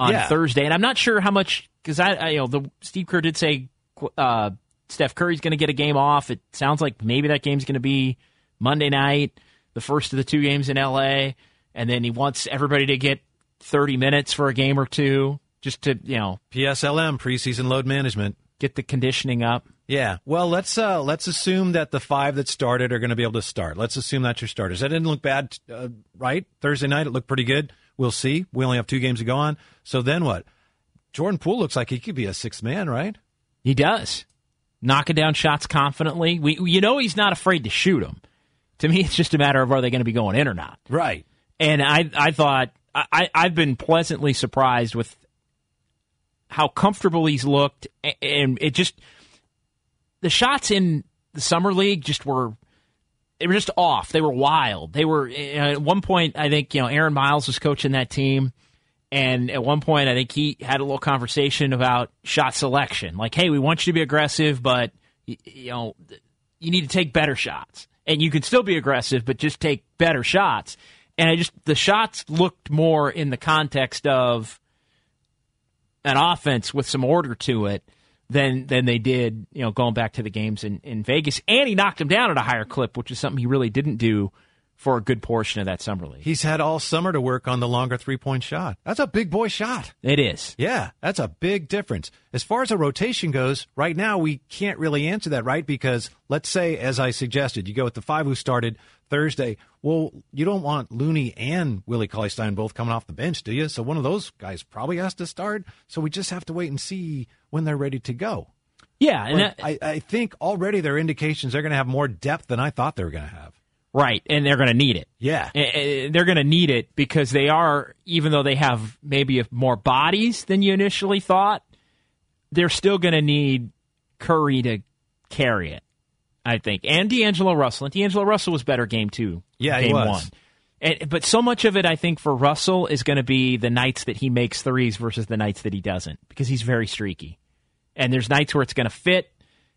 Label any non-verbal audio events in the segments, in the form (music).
On Yeah. Thursday, and I'm not sure how much because I, I, you know, the Steve Kerr did say uh, Steph Curry's going to get a game off. It sounds like maybe that game's going to be Monday night, the first of the two games in L.A., and then he wants everybody to get 30 minutes for a game or two just to you know PSLM preseason load management. get the conditioning up. Yeah. Well, let's uh, let's assume that the five that started are going to be able to start. Let's assume that's your starters. That didn't look bad, uh, right? Thursday night it looked pretty good. We'll see. We only have two games to go on. So then what? Jordan Poole looks like he could be a sixth man, right? He does knocking down shots confidently. We you know he's not afraid to shoot them. To me, it's just a matter of are they going to be going in or not. Right. And I I thought I I've been pleasantly surprised with how comfortable he's looked, and it just the shots in the summer league just were they were just off. They were wild. They were uh, at one point. I think you know Aaron Miles was coaching that team, and at one point I think he had a little conversation about shot selection. Like, hey, we want you to be aggressive, but you know you need to take better shots, and you can still be aggressive, but just take better shots. And I just the shots looked more in the context of an offense with some order to it than than they did, you know, going back to the games in, in Vegas. And he knocked him down at a higher clip, which is something he really didn't do for a good portion of that summer league. He's had all summer to work on the longer three point shot. That's a big boy shot. It is. Yeah, that's a big difference. As far as a rotation goes, right now we can't really answer that, right? Because let's say, as I suggested, you go with the five who started Thursday. Well, you don't want Looney and Willie Cauley Stein both coming off the bench, do you? So one of those guys probably has to start. So we just have to wait and see when they're ready to go. Yeah, and that, I, I think already there are indications they're going to have more depth than I thought they were going to have. right, and they're going to need it. Yeah. Eh, They're going to need it because they are, even though they have maybe more bodies than you initially thought, they're still going to need Curry to carry it. I think, and D'Angelo Russell. And D'Angelo Russell was better game two. Yeah, he game was. one. And, but so much of it, I think, for Russell is going to be the nights that he makes threes versus the nights that he doesn't, because he's very streaky. And there's nights where it's going to fit,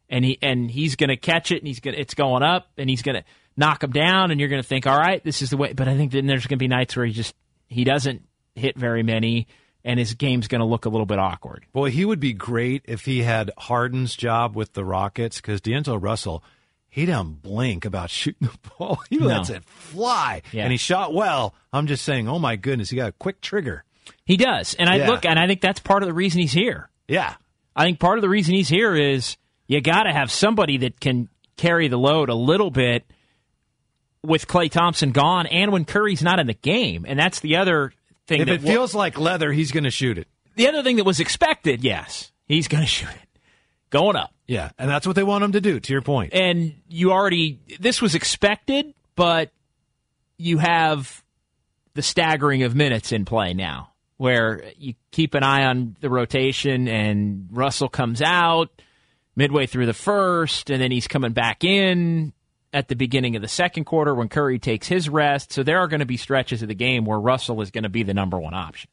and he and he's going to catch it, and he's going it's going up, and he's going to knock him down, and you're going to think, all right, this is the way. But I think then there's going to be nights where he just he doesn't hit very many, and his game's going to look a little bit awkward. Boy, he would be great if he had Harden's job with the Rockets because D'Angelo Russell, he doesn't blink about (laughs) shooting the ball. He No. lets it fly. Yeah. And he shot well. I'm just saying, oh my goodness, he got a quick trigger. He does, and I Yeah. look, and I think that's part of the reason he's here. Yeah. I think part of the reason he's here is you got to have somebody that can carry the load a little bit with Klay Thompson gone and when Curry's not in the game. And that's the other thing. If that it feels like leather, he's going to shoot it. the other thing that was expected, yes, he's going to shoot it. Going up. Yeah. And that's what they want him to do, to your point. And you already, this was expected, but you have the staggering of minutes in play now, where you keep an eye on the rotation, and Russell comes out midway through the first, and then he's coming back in at the beginning of the second quarter when Curry takes his rest. So there are going to be stretches of the game where Russell is going to be the number one option.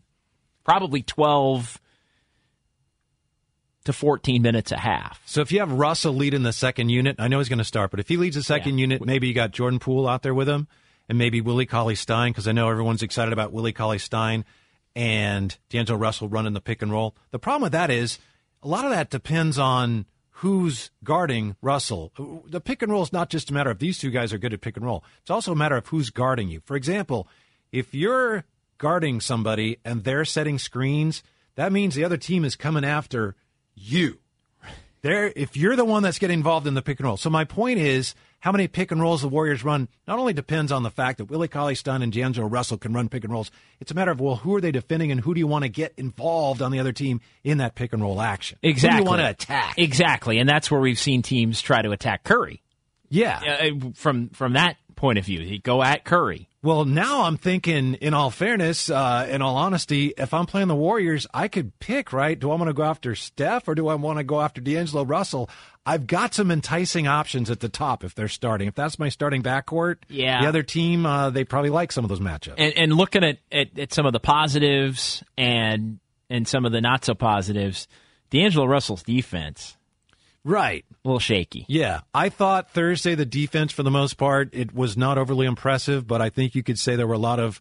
Probably 12 to 14 minutes a half. So if you have Russell leading the second unit, I know he's going to start, but if he leads the second Yeah. unit, maybe you got Jordan Poole out there with him and maybe Willie Cauley Stein, because I know everyone's excited about Willie Cauley Stein and D'Angelo Russell running the pick and roll. The problem with that is a lot of that depends on who's guarding Russell. The pick and roll is not just a matter of these two guys are good at pick and roll. It's also a matter of who's guarding you. For example, if you're guarding somebody and they're setting screens, that means the other team is coming after you. (laughs) There, if you're the one that's getting involved in the pick and roll. So my point is, how many pick and rolls the Warriors run not only depends on the fact that Willie Cauley Stein and D'Angelo Russell can run pick and rolls. It's a matter of well, who are they defending and who do you want to get involved on the other team in that pick and roll action? Exactly. Who do you want to attack? Exactly. And that's where we've seen teams try to attack Curry. Yeah. uh, from from that point of view. He'd go at Curry. Well, now I'm thinking, in all fairness, uh, in all honesty, if I'm playing the Warriors, I could pick, right? Do I want to go after Steph or do I want to go after D'Angelo Russell? I've got some enticing options at the top if they're starting. If that's my starting backcourt, Yeah. the other team, uh, they probably like some of those matchups. And, and looking at, at, at some of the positives and and some of the not so positives, D'Angelo Russell's defense right. a little shaky. Yeah, I thought Thursday the defense for the most part it was not overly impressive, but I think you could say there were a lot of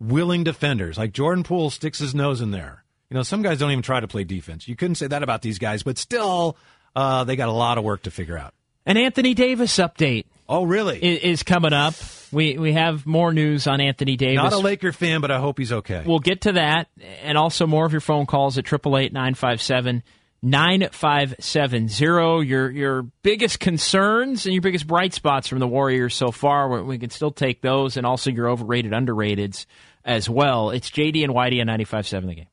willing defenders. Like Jordan Poole sticks his nose in there. You know, some guys don't even try to play defense. You couldn't say that about these guys, but still, uh, they got a lot of work to figure out. An Anthony Davis update Oh, really? is, is coming up. We we have more news on Anthony Davis. not a Laker fan, but I hope he's okay. We'll get to that and also more of your phone calls at 888 9570 Your your biggest concerns and your biggest bright spots from the Warriors so far. We- We can still take those and also your overrated, underrateds as well. It's JD and Whitey on 95.7 the game.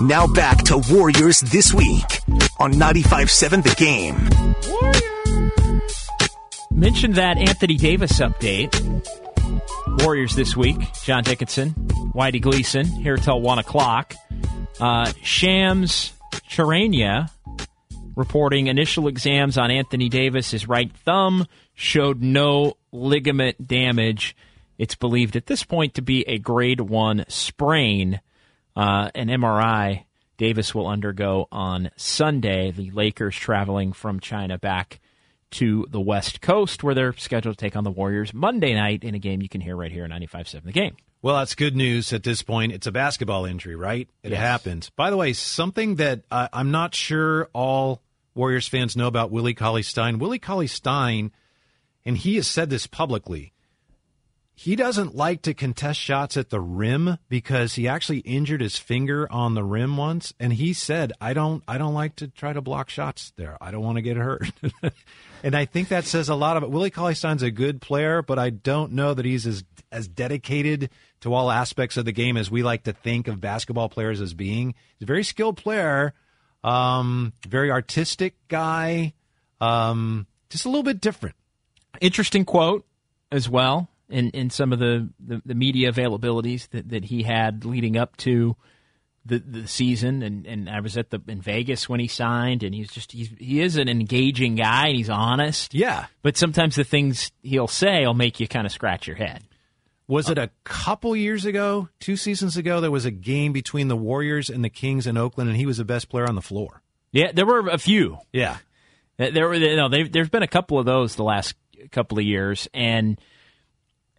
Now back to Warriors This Week on 95.7 The Game. Mentioned that Anthony Davis update. Warriors this week. John Dickinson, Whitey Gleason here till one o'clock. Uh, Shams Charania reporting initial exams on Anthony Davis. His right thumb showed no ligament damage. It's believed at this point to be a grade one sprain. Uh, an MRI Davis will undergo on Sunday. The Lakers traveling from China back to the West Coast, where they're scheduled to take on the Warriors Monday night in a game you can hear right here on 95.7 The Game. Well, that's good news at this point. It's a basketball injury, right? It Yes. happens. By the way, something that uh, I'm not sure all Warriors fans know about Willie Cauley Stein. Willie Cauley Stein, and he has said this publicly, he doesn't like to contest shots at the rim because he actually injured his finger on the rim once and he said i don't i don't like to try to block shots there. I don't want to get hurt. (laughs) And i think that says a lot about willie cauley stein's a good player but i don't know that he's as as dedicated to all aspects of the game as we like to think of basketball players as being. He's a very skilled player um very artistic guy um just a little bit different. Interesting quote as well in, in some of the, the, the media availabilities that, that he had leading up to the, the season. And, and I was at the in Vegas when he signed, and he's just he's, he is an engaging guy and he's honest. yeah But sometimes the things he'll say will make you kind of scratch your head. Was it a couple years ago, two seasons ago? There was a game between the Warriors and the Kings in Oakland, and he was the best player on the floor. Yeah, there were a few. Yeah, There were you know, there's been a couple of those the last couple of years, and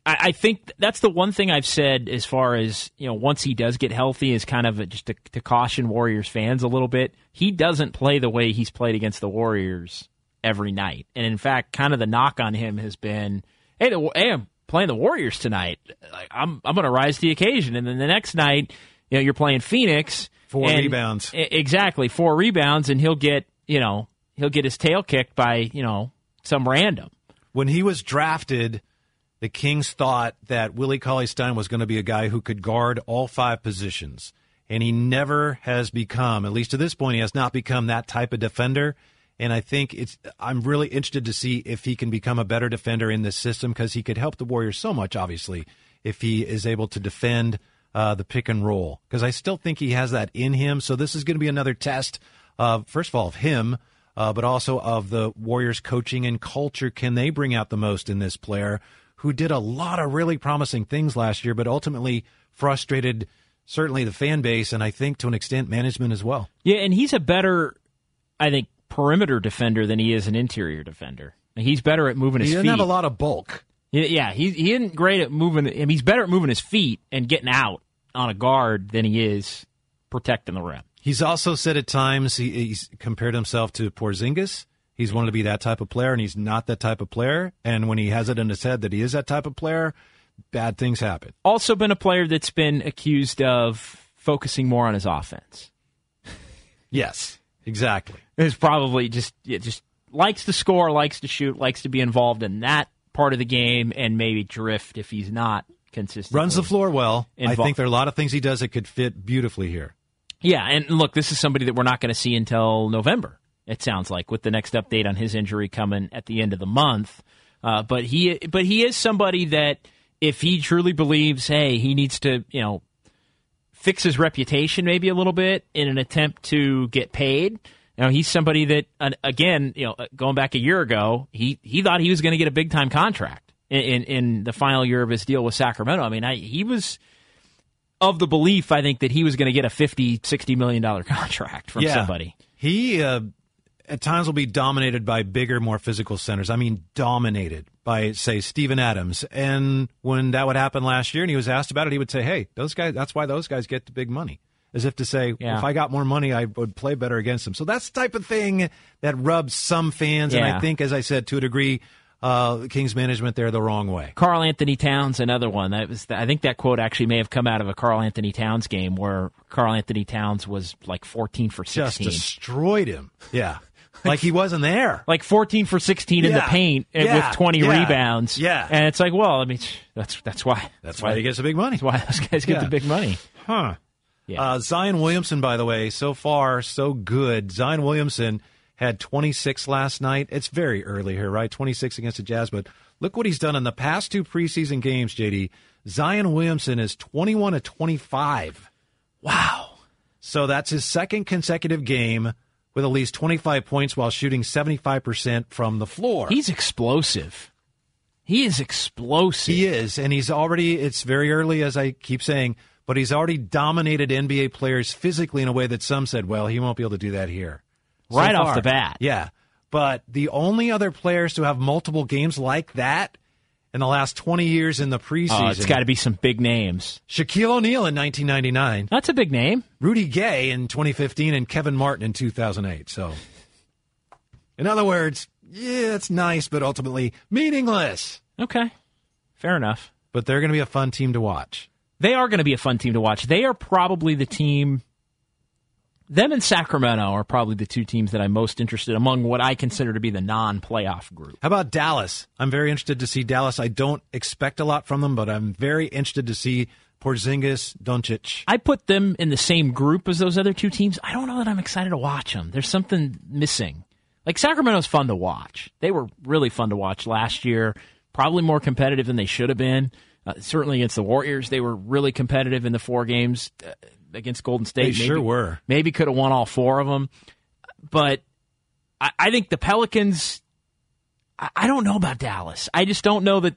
I, I think that's the one thing I've said as far as you know. Once he does get healthy, is kind of a, just to, to caution Warriors fans a little bit. He doesn't play the way he's played against the Warriors every night, and in fact, kind of the knock on him has been, "Hey, the, hey I'm playing the Warriors tonight. Like, I'm I'm going to rise to the occasion." And then the next night, you know, you're playing Phoenix, Four and- rebounds. Exactly, four rebounds, and he'll get you know he'll get his tail kicked by you know some random. when he was drafted, the Kings thought that Willie Cauley Stein was going to be a guy who could guard all five positions, and he never has become, at least to this point, he has not become that type of defender. And I think it's. I'm really interested to see if he can become a better defender in this system because he could help the Warriors so much. Obviously, if he is able to defend uh, the pick and roll, because I still think he has that in him. So this is going to be another test. First of all, of him, uh, but also of the Warriors' coaching and culture. Can they bring out the most in this player who did a lot of really promising things last year, but ultimately frustrated certainly the fan base and I think to an extent management as well. Yeah, and he's a better, I think, perimeter defender than he is an interior defender. He's better at moving his He doesn't feet. have a lot of bulk. Yeah, yeah, he he isn't great at moving. I mean, he's better at moving his feet and getting out on a guard than he is protecting the rim. He's also said at times he, he's compared himself to Porzingis. He's wanted to be that type of player, and he's not that type of player. And when he has it in his head that he is that type of player, bad things happen. Also, been a player that's been accused of focusing more on his offense. Yes, exactly. is probably just yeah, just likes to score, likes to shoot, likes to be involved in that part of the game, and maybe drift if he's not consistent. Runs the floor well. I think there are a lot of things he does that could fit beautifully here. Yeah, and look, this is somebody that we're not going to see until November. It sounds like with the next update on his injury coming at the end of the month. Uh, but he, but he is somebody that if he truly believes, hey, he needs to, you know, fix his reputation maybe a little bit in an attempt to get paid. You know, he's somebody that, again, you know, uh, going back a year ago, he he thought he was going to get a big time contract in, in, in the final year of his deal with Sacramento. I mean, I, he was of the belief, I think, that he was going to get a 50, 60 million dollar (laughs) contract from Yeah. somebody. He uh, at times will be dominated by bigger, more physical centers. I mean, dominated by say Steven Adams. And when that would happen last year, and he was asked about it, he would say, "Hey, those guys. That's why those guys get the big money." As if to say, Yeah. if I got more money, I would play better against them. So that's the type of thing that rubs some fans, and I think, as I said, to a degree, uh, Kings management there the wrong way. Karl-Anthony Towns, another one. That was, I think that quote actually may have come out of a Karl-Anthony Towns game where Karl-Anthony Towns was like 14 for Just 16. destroyed him. Yeah, like he wasn't there. like 14 for 16 in the paint Yeah. with 20 Yeah. rebounds. Yeah. And it's like, well, I mean, that's that's why. That's why he gets the big money. That's why those guys get Yeah. the big money. Huh. Yeah. Uh, Zion Williamson, by the way, so far so good. Zion Williamson had 26 last night. It's very early here, right? 26 against the Jazz, but look what he's done in the past two preseason games, JD. Zion Williamson is 21 to 25. Wow. So that's his second consecutive game with at least 25 points while shooting 75% from the floor. He's explosive. He is explosive. He is, and he's already, it's very early, as I keep saying, but he's already dominated NBA players physically in a way that some said, well, he won't be able to do that here. So Right off far. the bat. Yeah. But the only other players to have multiple games like that in the last 20 years in the preseason, Oh, it's got to be some big names. Shaquille O'Neal in 1999, That's a big name. Rudy Gay in 2015, and Kevin Martin in 2008. So, in other words, yeah, it's nice, but ultimately meaningless. Okay. Fair enough. But they're going to be a fun team to watch. They are going to be a fun team to watch. They are probably the team. Them and Sacramento are probably the two teams that I'm most interested among what I consider to be the non-playoff group. How about Dallas? I'm very interested to see Dallas. I don't expect a lot from them, but I'm very interested to see Porzingis, Doncic. I put them in the same group as those other two teams. I don't know that I'm excited to watch them. There's something missing. Like Sacramento's fun to watch. They were really fun to watch last year. Probably more competitive than they should have been. Uh, certainly against the Warriors, they were really competitive in the four games uh, against Golden State. They sure were. Maybe could have won all four of them. But I, I think the Pelicans. I, I don't know about Dallas. I just don't know that.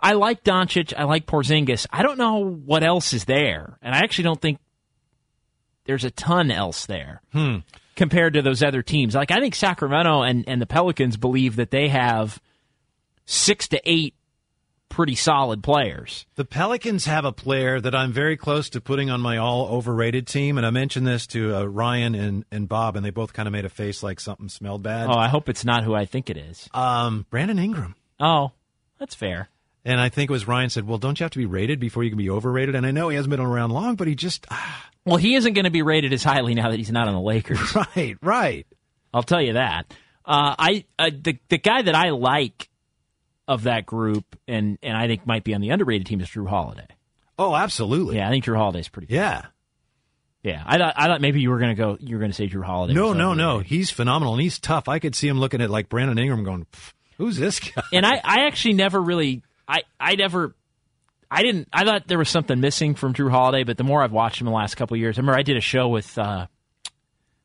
I like Doncic. I like Porzingis. I don't know what else is there, and I actually don't think there's a ton else there hmm. compared to those other teams. Like I think Sacramento and, and the Pelicans believe that they have six to eight pretty solid players. The Pelicans have a player that I'm very close to putting on my all overrated team, and I mentioned this to uh, Ryan and, and Bob, and they both kind of made a face like something smelled bad. Oh, I hope it's not who I think it is. Um, Brandon Ingram. Oh, that's fair. And I think it was Ryan said, "Well, don't you have to be rated before you can be overrated?" And I know he hasn't been around long, but he just ah, Well, he isn't going to be rated as highly now that he's not on the Lakers. (laughs) right, right. I'll tell you that. Uh, I uh, the the guy that I like of that group, and and I think might be on the underrated team is Jrue Holiday. Oh, absolutely. Yeah, I think Jrue Holiday's pretty. Good. yeah. Yeah, I thought I thought maybe you were going to go. You were going to say Jrue Holiday. No, no, no. He's phenomenal, and he's tough. I could see him looking at like Brandon Ingram, going, "Who's this guy?" And I, I actually never really, I, I never, I didn't. I thought there was something missing from Jrue Holiday, but the more I've watched him the last couple of years, I remember I did a show with uh,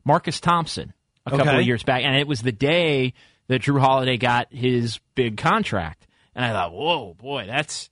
Marcus Thompson a couple Okay. of years back, and it was the day that Jrue Holiday got his big contract, and I thought, whoa, boy, that's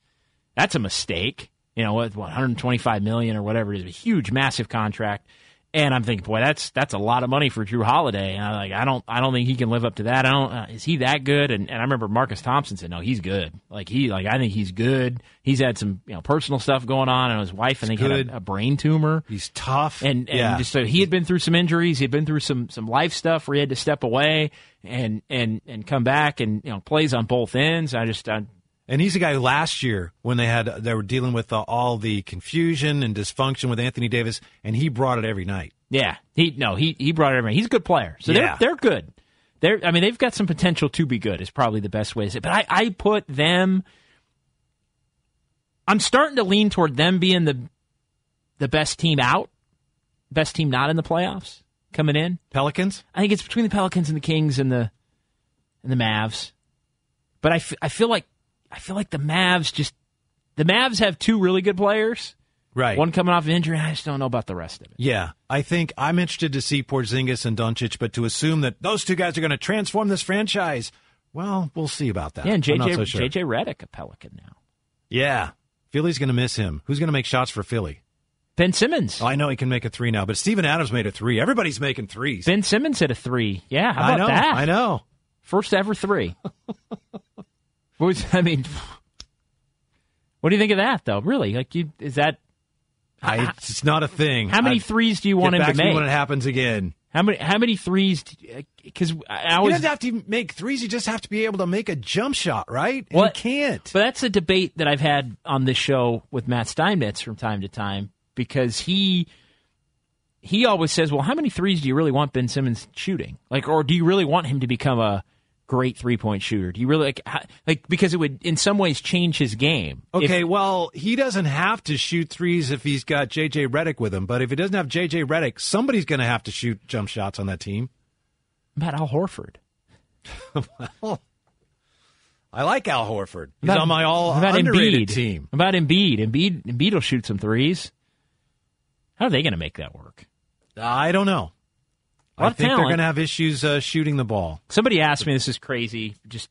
that's a mistake. You know, what, what 125 million or whatever it is, a huge, massive contract. And I'm thinking, boy, that's that's a lot of money for Jrue Holiday. And I'm like, I don't, I don't think he can live up to that. I don't. Uh, is he that good? And, and I remember Marcus Thompson said, no, he's good. Like he, like I think he's good. He's had some, you know, personal stuff going on, and his wife, I think, had a, a brain tumor. He's tough, And, and yeah. just so he had been through some injuries, he had been through some some life stuff where he had to step away and and and come back and you know plays on both ends. I just I, And he's a guy who last year, when they had they were dealing with uh, all the confusion and dysfunction with Anthony Davis, and he brought it every night. Yeah, he no, he he brought it everything. He's a good player, so Yeah. they're they're good. They're I mean they've got some potential to be good. Is probably the best way to say. It. But I I put them. I'm starting to lean toward them being the the best team out best team not in the playoffs coming in. Pelicans. I think it's between the Pelicans and the Kings and the and the Mavs. But I, f- I feel like I feel like the Mavs just the Mavs have two really good players. Right. One coming off injury. I just don't know about the rest of it. Yeah, I think I'm interested to see Porzingis and Doncic, but to assume that those two guys are going to transform this franchise, well, we'll see about that. Yeah, and JJ so sure. JJ Redick a Pelican now. Yeah, Philly's going to miss him. Who's going to make shots for Philly? Ben Simmons. Oh, I know he can make a three now, but Steven Adams made a three. Everybody's making threes. Ben Simmons hit a three. Yeah, how I know. that? I know. First ever three. (laughs) I mean, what do you think of that though? Really, like you is that I, it's not a thing. how many I- threes do you want him to make? when it happens again. How many how many threes? Because I You don't have to make threes. You just have to be able to make a jump shot, right? You can't. But that's a debate that I've had on this show with Matt Steinmetz from time to time because he he always says, "Well, how many threes do you really want Ben Simmons shooting? Like, or do you really want him to become a great three point shooter? Do you really like like because it would in some ways change his game? If- Okay, well, he doesn't have to shoot threes if he's got JJ Redick with him. But if he doesn't have JJ Redick, somebody's going to have to shoot jump shots on that team. about Al Horford. (laughs) well, I like Al Horford. He's About- on my all about underrated Embiid. team. About Embiid, Embiid, Embiid will shoot some threes. How are they going to make that work? I don't know. I think they're going to have issues uh, shooting the ball. Somebody asked me, this is crazy, just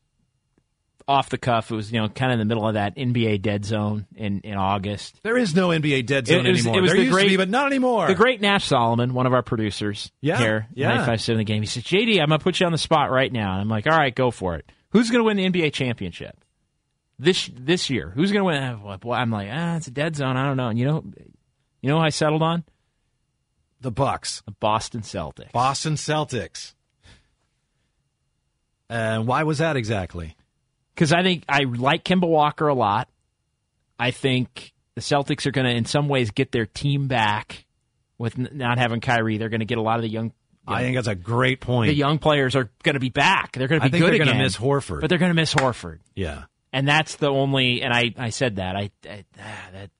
off the cuff. It was, you know, kind of in the middle of that NBA dead zone in, in August. There is no NBA dead zone It was- anymore. it was there the used to great- be, but not anymore. The great Nash Solomon, one of our producers Yeah, here, yeah. 957 the game, he says, JD, I'm going to put you on the spot right now. And I'm like, all right, go for it. Who's going to win the NBA championship this this year? Who's going to win? I'm like, ah, it's a dead zone. I don't know. And you know, you know who I settled on? The Bucks, The Boston Celtics. Boston Celtics. And why was that exactly? because I think I like Kemba Walker a lot. I think the Celtics are going to, in some ways, get their team back with n- not having Kyrie. They're going to get a lot of the young. I think that's a great point. the young players are going to be back. They're going to be good they're again. miss Horford. but they're going to miss Horford, yeah. and that's the only. And I, I said that I, I that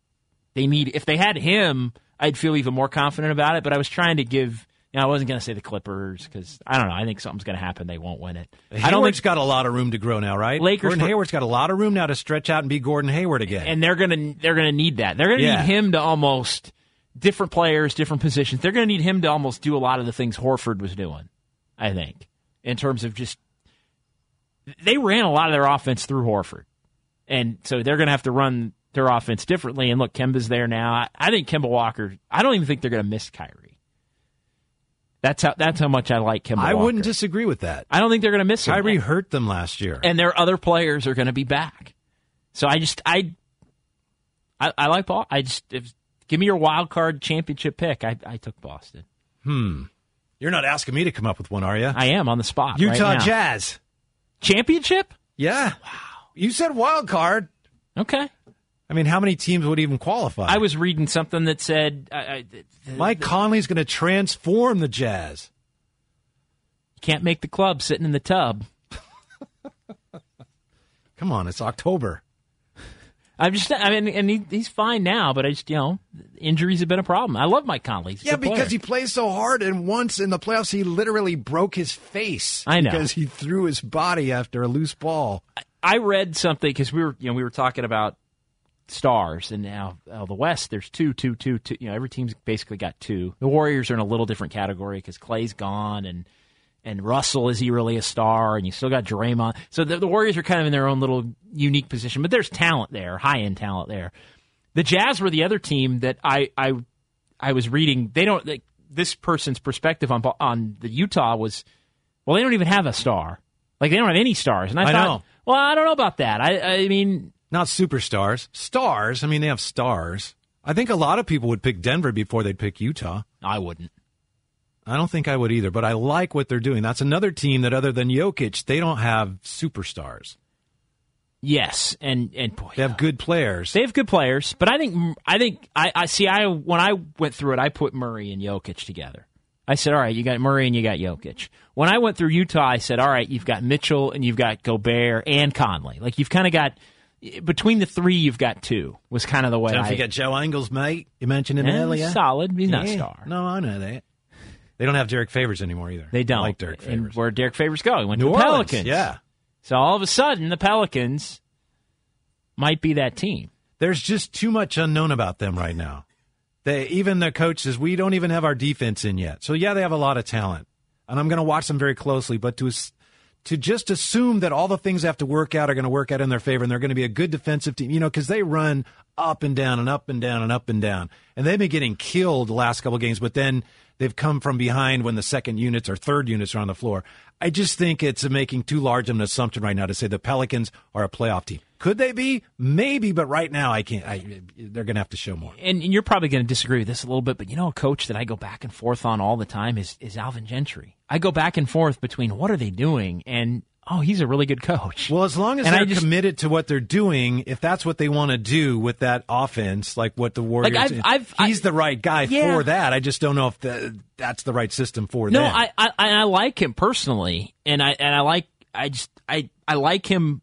they need. If they had him, I'd feel even more confident about it. But I was trying to give. You know, I wasn't going to say the Clippers because I don't know. I think something's going to happen. They won't win it. I don't Hayward's think got a lot of room to grow now, right? Lakers Gordon for- Hayward's got a lot of room now to stretch out and be Gordon Hayward again. and they're gonna they're gonna need that. They're gonna Yeah. need him to almost different players, different positions. They're gonna need him to almost do a lot of the things Horford was doing. I think in terms of just they ran a lot of their offense through Horford, and so they're gonna have to run their offense differently. And look, Kemba's there now. I, I think Kemba Walker. I don't even think they're gonna miss Kyrie. That's how that's how much I like Kemba. I Walker. wouldn't disagree with that. I don't think they're gonna miss him. Kyrie hurt them last year. and their other players are going to be back. So I just I I, I like Paul. I just if, give me your wild card championship pick. I, I took Boston. Hmm. You're not asking me to come up with one, are you? I am on the spot. Utah right now. Jazz. championship. Yeah. Wow. You said wild card. Okay. I mean, how many teams would even qualify? I was reading something that said I, I, Mike Conley's going to transform the Jazz. can't make the club sitting in the tub. (laughs) Come on, it's October. I'm just I mean, and he, he's fine now, but I just you know injuries have been a problem. I love Mike Conley. He's Yeah, good player. because he plays so hard, and once in the playoffs, he literally broke his face. I know. because he threw his body after a loose ball. I read something because we were, you know, we were talking about stars, and now uh, the West. There's two, two, two, two. You know, every team's basically got two. The Warriors are in a little different category because Clay's gone, and and Russell is he really a star? And you still got Draymond. So the, the Warriors are kind of in their own little unique position, but there's talent there, high end talent there. The Jazz were the other team that I I I was reading. They don't. Like, this person's perspective on on the Utah was, well, they don't even have a star. Like they don't have any stars. And I, I thought, know. well, I don't know about that. I I mean, Not superstars, stars. I mean, they have stars. I think a lot of people would pick Denver before they'd pick Utah. I wouldn't. I don't think I would either, but I like what they're doing. That's another team that, other than Jokic, they don't have superstars. Yes, and and boy, They have good players. they have good players, but I think I think I, I see. I when I went through it, I put Murray and Jokic together. I said, all right, you got Murray and you got Jokic. When I went through Utah, I said, all right, you've got Mitchell and you've got Gobert and Conley. Like you've kind of got between the three, you've got two. Was kind of the way. Don't I, forget Joe Ingles, mate. You mentioned him earlier. solid. He's not Yeah. star. No, I know that. They don't have Derrick Favors anymore either. They don't like Derrick And Favors. where Derrick Favors go? He went New to the Orleans. Pelicans. Yeah. So all of a sudden, the Pelicans might be that team. There's just too much unknown about them right now. They even the coach says we don't even have our defense in yet. So yeah, they have a lot of talent, and I'm going to watch them very closely. But to to just assume that all the things have to work out are going to work out in their favor, and they're going to be a good defensive team, you know, because they run up and down and up and down and up and down, and they've been getting killed the last couple of games. But then they've come from behind when the second units or third units are on the floor. I just think it's making too large of an assumption right now to say the Pelicans are a playoff team. Could they be? Maybe, but right now I can't. I, they're going to have to show more. And, and you're probably going to disagree with this a little bit, but you know, a coach that I go back and forth on all the time is is Alvin Gentry. I go back and forth between what are they doing and oh, he's a really good coach. Well, as long as And they're just- committed to what they're doing, if that's what they want to do with that offense, like what the Warriors, I've- I've- he's the right guy Yeah. for that. I just don't know if the, that's the right system for No, them. I, I I like him personally, and I and I like I just I I like him.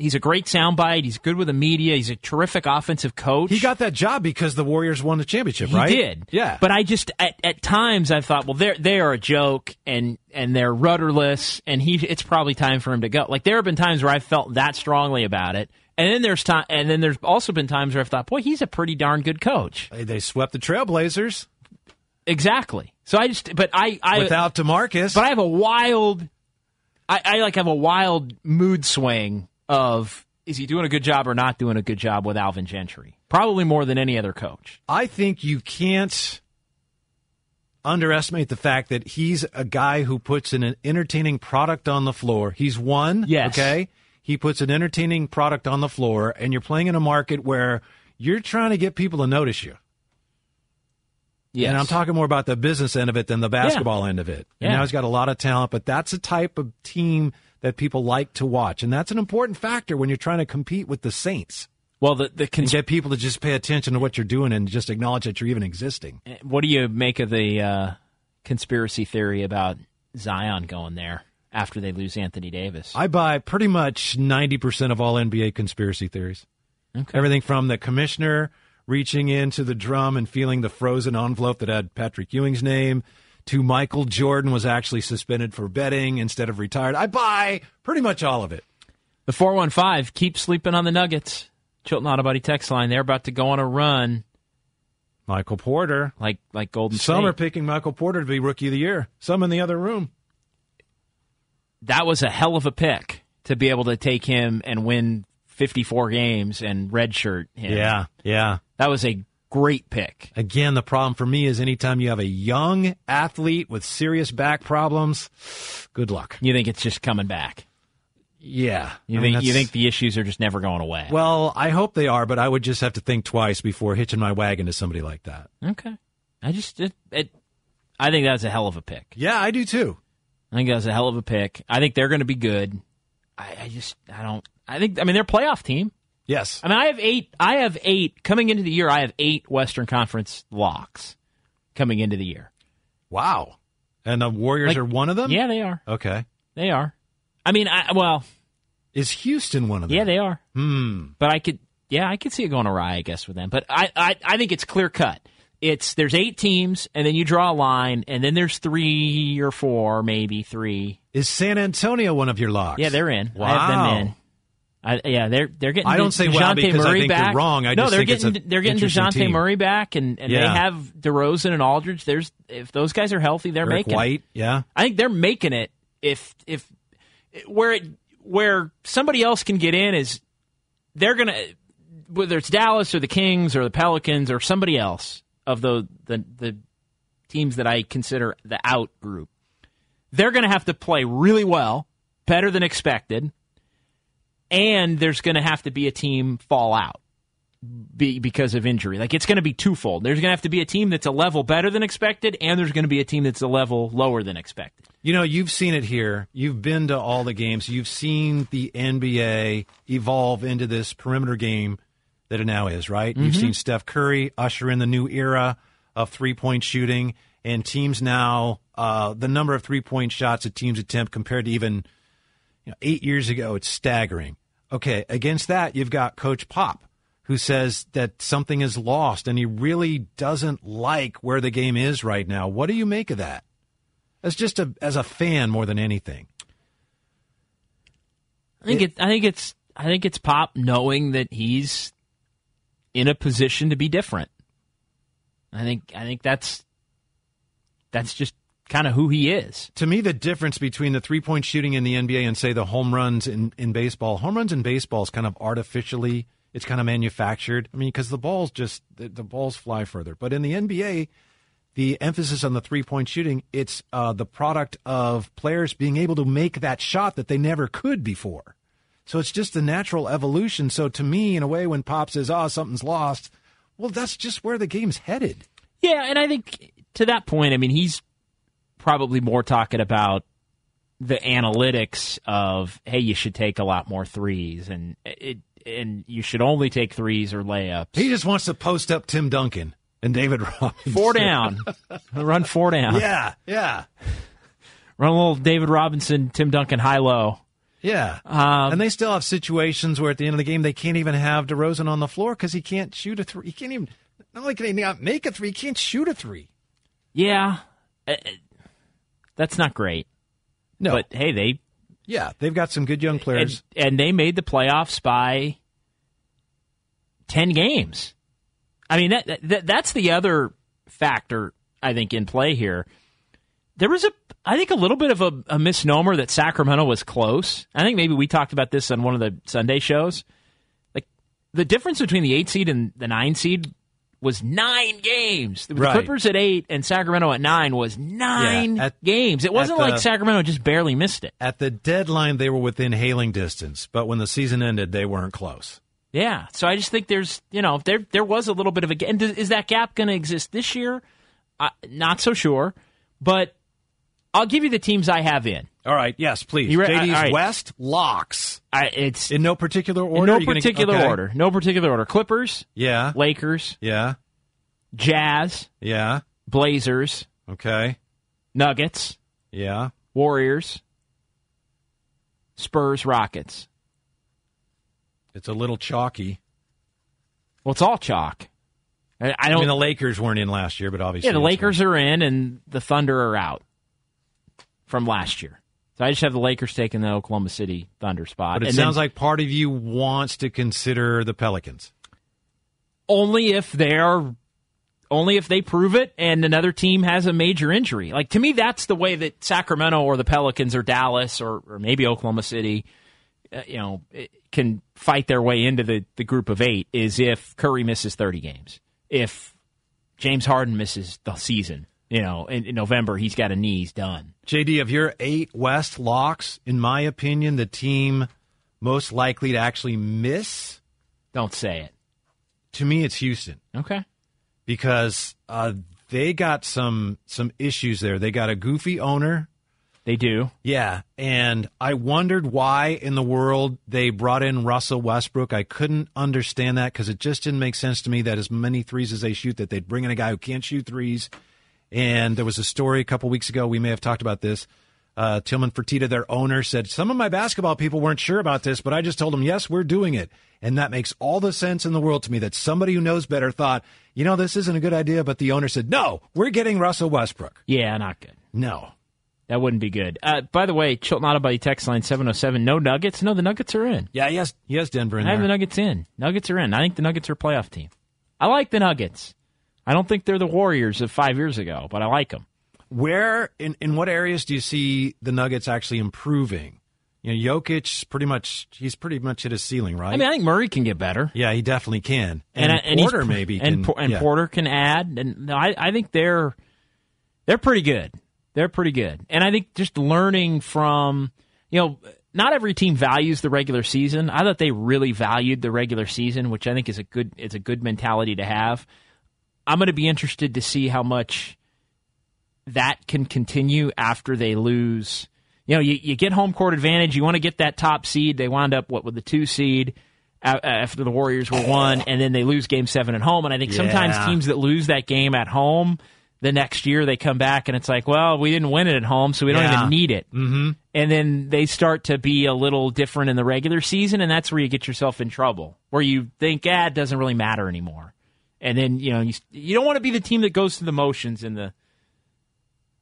He's a great soundbite. He's good with the media. He's a terrific offensive coach. he got that job because the Warriors won the championship, He right? did. Yeah. But I just at, at times I thought, well, they're they are a joke and and they're rudderless, and he it's probably time for him to go. Like there have been times where I felt that strongly about it, and then there's time, and then there's also been times where I've thought, boy, he's a pretty darn good coach. They- they swept the Trailblazers Exactly. So I just, but I I without Demarcus. but I have a wild, I, I like have a wild mood swing of is he doing a good job or not doing a good job with Alvin Gentry? Probably more than any other coach. I think you can't underestimate the fact that he's a guy who puts an entertaining product on the floor. He's one. Yes. Okay. He puts an entertaining product on the floor, and you're playing in a market where you're trying to get people to notice you. Yes. And I'm talking more about the business end of it than the basketball end of it. And Yeah. now he's got a lot of talent, but that's a type of team that people like to watch. And that's an important factor when you're trying to compete with the Saints. Well, the the cons- get people to just pay attention to what you're doing and just acknowledge that you're even existing. what do you make of the uh, conspiracy theory about Zion going there after they lose Anthony Davis? I buy pretty much 90% of all NBA conspiracy theories. Okay. Everything from the commissioner reaching into the drum and feeling the frozen envelope that had Patrick Ewing's name to Michael Jordan was actually suspended for betting instead of retired. I buy pretty much all of it. The 415, keep sleeping on the Nuggets. Chilton Auto Body text line. They're about to go on a run Michael Porter. like like Golden Some State. are picking Michael Porter to be rookie of the year. Some in the other room. that was a hell of a pick to be able to take him and win 54 games and redshirt him. Yeah, yeah. That was a great pick. Again, the problem for me is anytime you have a young athlete with serious back problems, good luck. You think it's just coming back? Yeah. You I mean, think you think the issues are just never going away? Well, I hope they are, but I would just have to think twice before hitching my wagon to somebody like that. okay. I just it, it I think that's a hell of a pick. Yeah, I do too. I think that's a hell of a pick. I think they're going to be good. I, I just I don't. I think I mean they're a playoff team. Yes. I mean I have eight. I have eight coming into the year. I have eight Western Conference locks coming into the year. Wow. And the Warriors Like- are one of them? Yeah, they are. Okay. They are. I mean, I, well, Is Houston one of them? yeah, they are. Hmm. But I could, yeah, I could see it going awry, I guess, with them. But I, I, I think it's clear cut. It's there's eight teams, and then you draw a line, and then there's three or four, maybe three. Is San Antonio one of your locks? Yeah, they're in. Wow. I have them in. I, yeah, they're they're getting. I don't say Dejounte because I Murray think you're wrong. I no, just they're getting a they're getting Dejounte team. Murray back, and, and they have DeRozan and Aldridge. There's if those guys are healthy, they're Eric making. it. White. Yeah. I think they're making it. If if where it where somebody else can get in is they're gonna whether it's Dallas or the Kings or the Pelicans or somebody else of the the, the teams that I consider the out group, they're gonna have to play really well, better than expected, and there's gonna have to be a team fall out. Be, because of injury. Like it's going to be twofold. There's going to have to be a team that's a level better than expected, and there's going to be a team that's a level lower than expected. You know, you've seen it here. You've been to all the games. You've seen the NBA evolve into this perimeter game that it now is, right? You've Mm-hmm. seen Steph Curry usher in the new era of three point shooting, and teams now, uh, the number of three point shots that teams attempt compared to even you know, eight years ago, it's staggering. Okay, against that, you've got Coach Pop, who says that something is lost and he really doesn't like where the game is right now. What do you make of that? As just a as a fan more than anything. I think it, I think it's I think it's Pop knowing that he's in a position to be different. I think I think that's that's just kind of who he is. To me, the difference between the three point shooting in the NBA and say the home runs in, in baseball, home runs in baseball is kind of artificially, it's kind of manufactured. I mean, because the balls just the, the balls fly further. But in the NBA, the emphasis on the three point shooting, it's uh, the product of players being able to make that shot that they never could before. So it's just a natural evolution. So to me, in a way, when Pop says, "Oh, something's lost," well, that's just where the game's headed. Yeah, and I think to that point, I mean, he's probably more talking about the analytics of hey, you should take a lot more threes, and it and you should only take threes or layups. He just wants to post up Tim Duncan and David (laughs) Robinson. Four down, run four down. Yeah, yeah, run a little David Robinson, Tim Duncan high low. Yeah, Um, and they still have situations where at the end of the game they can't even have DeRozan on the floor because he can't shoot a three. He can't even not only can he not make a three, he can't shoot a three. Yeah, Uh, that's not great. No, But hey, they yeah, they've got some good young players. and, and they made the playoffs by ten games. I mean that, that that's the other factor I think in play here. There was a I think a little bit of a, a misnomer that Sacramento was close. I think maybe we talked about this on one of the Sunday shows. Like the difference between the eight seed and the nine seed was nine games. The Right. Clippers at eight and Sacramento at nine was nine Yeah, at- games. It wasn't at like Sacramento just barely missed it. At the deadline, they were within hailing distance, but when the season ended, they weren't close. Yeah, so I just think there's, you know, there there was a little bit of a and does- is that gap going to exist this year? Uh, not so sure, but I'll give you the teams I have in. All right, yes, please. Re- JD's right. West locks I, it's in no particular order. no You're gonna- particular okay. order. No particular order. Clippers, Yeah, Lakers, yeah, Jazz, yeah. Blazers, Okay, Nuggets, yeah. Warriors, Spurs, Rockets. It's a little chalky. Well, it's all chalk. I, I I don't. mean, the Lakers weren't in last year, but obviously, yeah, the Lakers are in, and the Thunder are out from last year. So I just have the Lakers taking the Oklahoma City Thunder spot. But it and sounds then like part of you wants to consider the Pelicans. only if they're only if they prove it and another team has a major injury. Like to me, that's the way that Sacramento or the Pelicans or Dallas or, or maybe Oklahoma City, uh, you know, can fight their way into the, the group of eight. Is if Curry misses thirty games, if James Harden misses the season, you know, in, in November he's got a knee, he's done. JD, of your eight West locks, in my opinion, the team most likely to actually miss, Don't say it. to me, it's Houston Okay. because uh, they got some some issues there. They got a goofy owner. They do. Yeah, and I wondered why in the world they brought in Russell Westbrook. I couldn't understand that because it just didn't make sense to me that as many threes as they shoot, that they'd bring in a guy who can't shoot threes. And there was a story a couple weeks ago. We may have talked about this. Uh, Tilman Fertitta, their owner, said some of my basketball people weren't sure about this, but I just told them yes, we're doing it, and that makes all the sense in the world to me. That somebody who knows better thought, you know, this isn't a good idea, but the owner said, no, we're getting Russell Westbrook. Yeah, not good. No, That wouldn't be good. Uh, by the way, Chilton Autobody text line 707. No Nuggets? No, the Nuggets are in. yeah, yes, yes, Denver in I have the Nuggets in. Nuggets are in. I think the Nuggets are a playoff team. I like the Nuggets. I don't think they're the Warriors of five years ago, but I like them. Where in, in what areas do you see the Nuggets actually improving? You know, Jokic pretty much he's pretty much hit his ceiling, right? I mean, I think Murray can get better. yeah, he definitely can. And, I- he's- Porter maybe and, can, Por- and yeah. Porter can add. And no, I, I think they're they're pretty good. They're pretty good. And I think just learning from you know, not every team values the regular season. I thought they really valued the regular season, which I think is a good it's a good mentality to have. I'm going to be interested to see how much that can continue after they lose. You know, you, you get home court advantage. You want to get that top seed. They wound up what with the two seed after the Warriors were one, and then they lose Game Seven at home. And I think sometimes teams that lose that game at home, the next year they come back and it's like, well, we didn't win it at home, so we don't Yeah. even need it. Mm-hmm. And then they start to be a little different in the regular season, and that's where you get yourself in trouble, where you think, ah, it doesn't really matter anymore. And then you know you you don't want to be the team that goes through the motions in the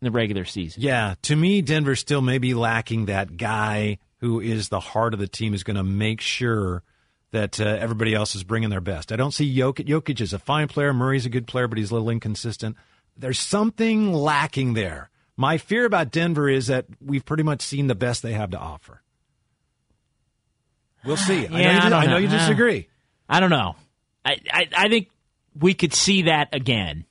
in the regular season. Yeah, to me, Denver still may be lacking that guy who is the heart of the team, is going to make sure that uh, everybody else is bringing their best. I don't see Jokic. Jokic is a fine player. Murray's a good player, but he's a little inconsistent. There's something lacking there. My fear about Denver is that we've pretty much seen the best they have to offer. We'll see. I know (sighs) Yeah, you, I don't I know know. you disagree. I don't know. I, I, I think we could see that again,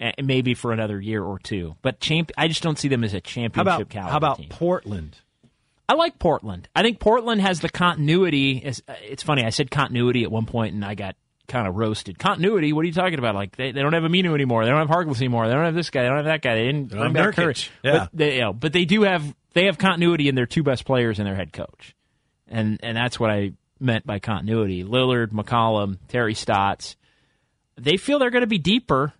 eh, maybe for another year or two. But champ, I just don't see them as a How championship about caliber how about team. Portland? I like Portland. I think Portland has the continuity. Uh, it's funny, I said continuity at one point, and I got kind of roasted. Continuity? What are you talking about? Like they, they don't have Aminu anymore. They don't have Harkless anymore. They don't have this guy. They don't have that guy. They didn't They don't bring have back Nurkic. Yeah. But they, you know, but they do have they have continuity in their two best players and their head coach, and and that's what I meant by continuity. Lillard, McCollum, Terry Stotts. They feel they're going to be deeper.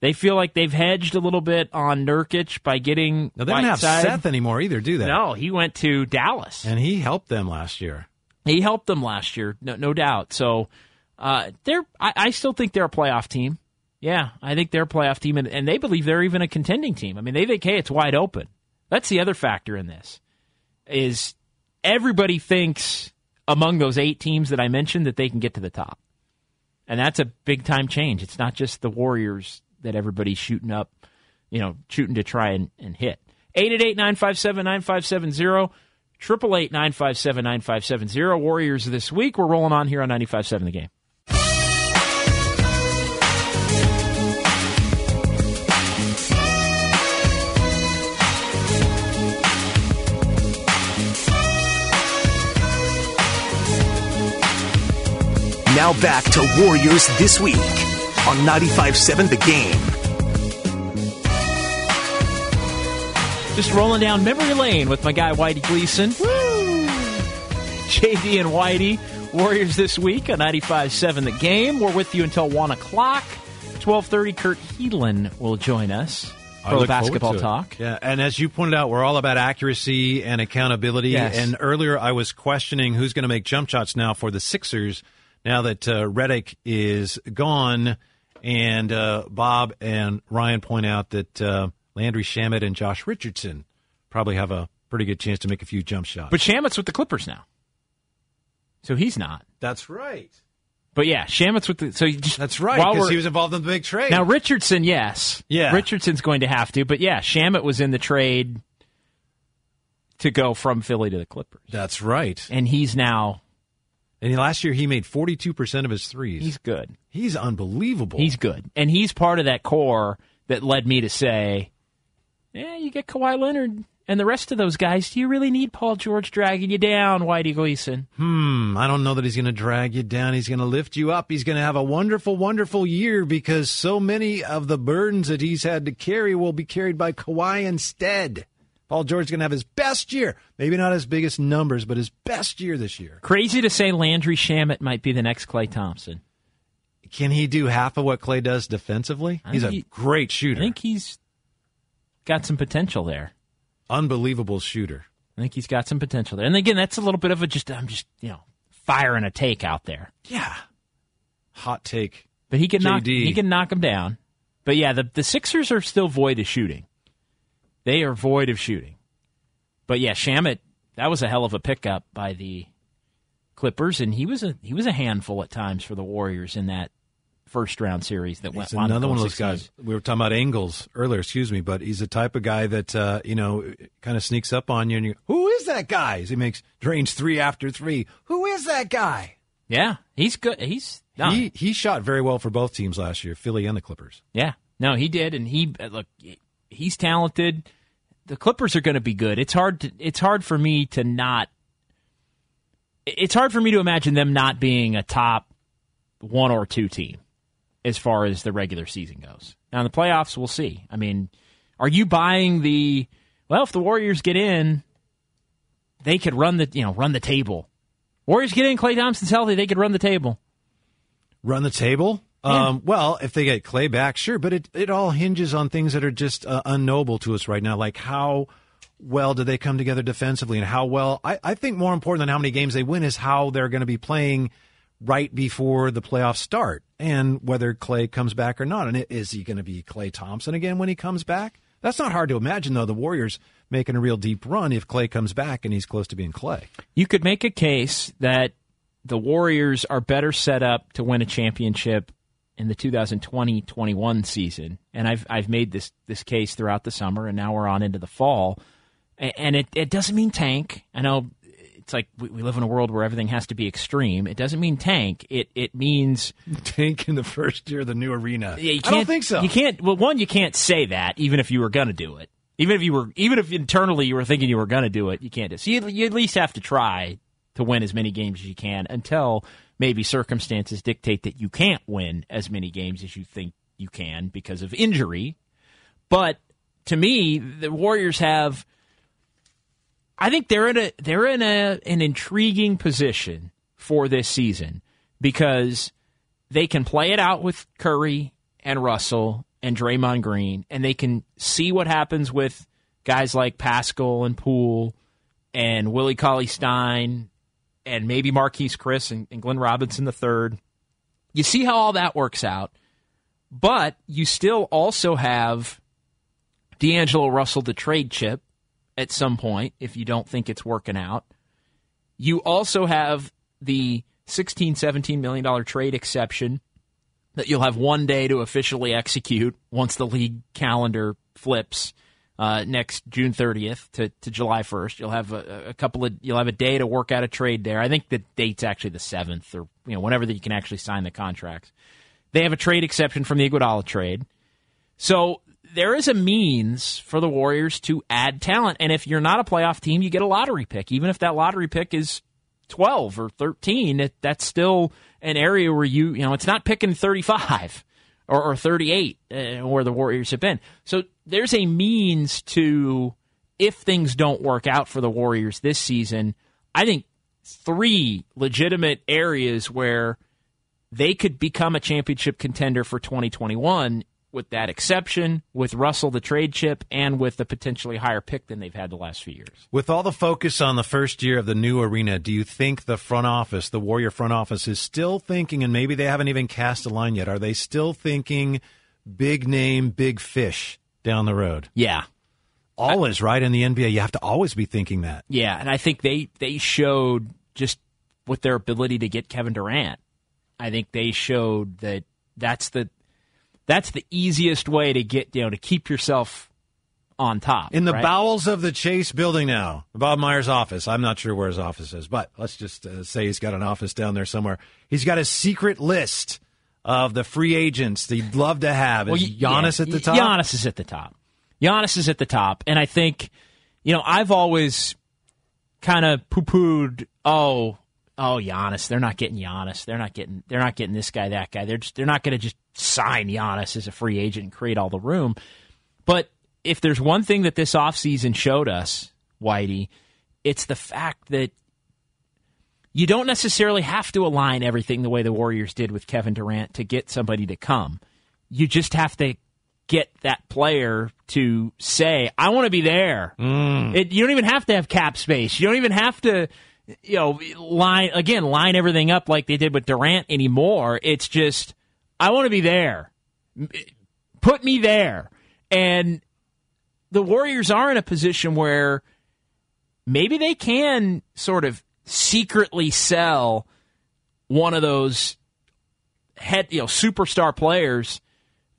They feel like they've hedged a little bit on Nurkic by getting Now, they don't have. Seth anymore either, do they? No, he went to Dallas. And he helped them last year. He helped them last year, no, no doubt. So uh, they're, I, I still think they're a playoff team. Yeah, I think they're a playoff team, and, and they believe they're even a contending team. I mean, they think, hey, it's wide open. That's the other factor in this. Is everybody thinks among those eight teams that I mentioned that they can get to the top, and that's a big time change. It's not just the Warriors that everybody's shooting up, you know, shooting to try and, and hit. 888-957-9570, 888-957-9570. Warriors this week. We're rolling on here on 95.7 The Game. Now back to Warriors This Week on 95.7 The Game. Just rolling down memory lane with my guy Whitey Gleason. Woo! JD and Whitey, Warriors this week on 95.7 The Game. We're with you until 1 o'clock. 12.30, Kurt Helin will join us. I Pro Basketball. Talk. Yeah, and as you pointed out, we're all about accuracy and accountability. Yes. And earlier, I was questioning who's going to make jump shots now for the Sixers. Now that uh, Redick is gone, and uh, Bob and Ryan point out that uh, Landry Shamet and Josh Richardson probably have a pretty good chance to make a few jump shots. But Shamet's with the Clippers now. So he's not. that's right. But yeah, Shamet's with the. So you just, That's right because he was involved in the big trade. Now Richardson, yes, Yeah. Richardson's going to have to, but yeah, Shamet was in the trade to go from Philly to the Clippers, that's right. and he's now And last year, he made forty-two percent of his threes. he's good. he's unbelievable. He's good, and he's part of that core that led me to say, "Yeah, you get Kawhi Leonard and the rest of those guys. Do you really need Paul George dragging you down, Whitey Gleason?" Hmm, I don't know that he's going to drag you down. He's going to lift you up. He's going to have a wonderful, wonderful year because so many of the burdens that he's had to carry will be carried by Kawhi instead. Paul George is going to have his best year. Maybe not his biggest numbers, but his best year this year. Crazy to say Landry Shamet might be the next Klay Thompson. Can he do half of what Klay does defensively? I He's a he- great shooter. I think he's got some potential there. Unbelievable shooter. I think he's got some potential there. And again, that's a little bit of a just I'm just you know firing a take out there. Yeah. Hot take. But he can knock he can knock him down. But yeah, the the Sixers are still void of shooting. They are void of shooting. But yeah, Shamet, that was a hell of a pickup by the Clippers, and he was a he was a handful at times for the Warriors in that first round series that went He's up another one of those guys. We were talking about Angles earlier, excuse me, but he's the type of guy that uh, you know kind of sneaks up on you, and you, who is that guy? He makes drains three after three. Who is that guy? Yeah, he's good. He's no, He he shot very well for both teams last year, Philly and the Clippers. Yeah, no, he did, and he look, he's talented. The Clippers are going to be good. It's hard. To, it's hard for me to not. It's hard for me to imagine them not being a top one or two team as far as the regular season goes. Now in the playoffs, we'll see. I mean, are you buying the? Well, if the Warriors get in, they could run the you know run the table. Warriors get in. Klay Thompson's healthy. They could run the table. Run the table. Um, well, if they get Klay back, sure, but it, it all hinges on things that are just uh, unknowable to us right now, like how well do they come together defensively and how well. I, I think more important than how many games they win is how they're going to be playing right before the playoffs start and whether Klay comes back or not. And is he going to be Klay Thompson again when he comes back? That's not hard to imagine, though. The Warriors making a real deep run if Klay comes back and he's close to being Klay. You could make a case that the Warriors are better set up to win a championship in the 2020-21 season, and I've I've made this this case throughout the summer, and now we're on into the fall, and it it doesn't mean tank. I know it's like we, we live in a world where everything has to be extreme. It doesn't mean tank. It it means tank in the first year of the new arena. Yeah, you I don't think so. You can't. Well, one, you can't say that, even if you were going to do it. Even if you were, even if internally you were thinking you were going to do it, you can't do. It. So you, you at least have to try to win as many games as you can until maybe circumstances dictate that you can't win as many games as you think you can because of injury. But to me, the Warriors have I think they're in a they're in a an intriguing position for this season because they can play it out with Curry and Russell and Draymond Green, and they can see what happens with guys like Paschall and Poole and Willie Cauley Stein and maybe Marquese Chriss and, and Glenn Robinson the third. You see how all that works out, but you still also have D'Angelo Russell the trade chip at some point if you don't think it's working out. You also have the 16 17 million dollar trade exception that you'll have one day to officially execute once the league calendar flips uh, next June 30th to, to July 1st. You'll have a, a, couple of you'll have a day to work out a trade there. I think the date's actually the 7th or you know whenever that you can actually sign the contracts. They have a trade exception from the Iguodala trade. So there is a means for the Warriors to add talent. And if you're not a playoff team, you get a lottery pick. Even if that lottery pick is 12 or 13, it, that's still an area where you, you know, it's not picking 35 or, or 38 uh, where the Warriors have been. So there's a means to, if things don't work out for the Warriors this season, I think three legitimate areas where they could become a championship contender for 2021 with that exception, with Russell the trade chip, and with the potentially higher pick than they've had the last few years. With all the focus on the first year of the new arena, do you think the front office, the Warrior front office, is still thinking, and maybe they haven't even cast a line yet, are they still thinking big name, big fish down the road? Yeah. Always, I, right? In the NBA, you have to always be thinking that. Yeah, and I think they, they showed just with their ability to get Kevin Durant. I think they showed that that's the that's the easiest way to get you know to keep yourself on top. In the right? bowels of the Chase building now, Bob Myers' office. I'm not sure where his office is, but let's just uh, say he's got an office down there somewhere. He's got a secret list of the free agents that he'd love to have. Is well, Giannis yeah, at the top? Giannis is at the top. Giannis is at the top. And I think, you know, I've always kind of poo pooed, oh, oh, Giannis, they're not getting Giannis. They're not getting they're not getting this guy, that guy. They're just they're not going to just sign Giannis as a free agent and create all the room. But if there's one thing that this offseason showed us, Whitey, it's the fact that you don't necessarily have to align everything the way the Warriors did with Kevin Durant to get somebody to come. You just have to get that player to say, I want to be there. Mm. It, you don't even have to have cap space. You don't even have to you know, line again, line everything up like they did with Durant anymore. It's just I want to be there. Put me there. And the Warriors are in a position where maybe they can sort of secretly sell one of those head, you know, superstar players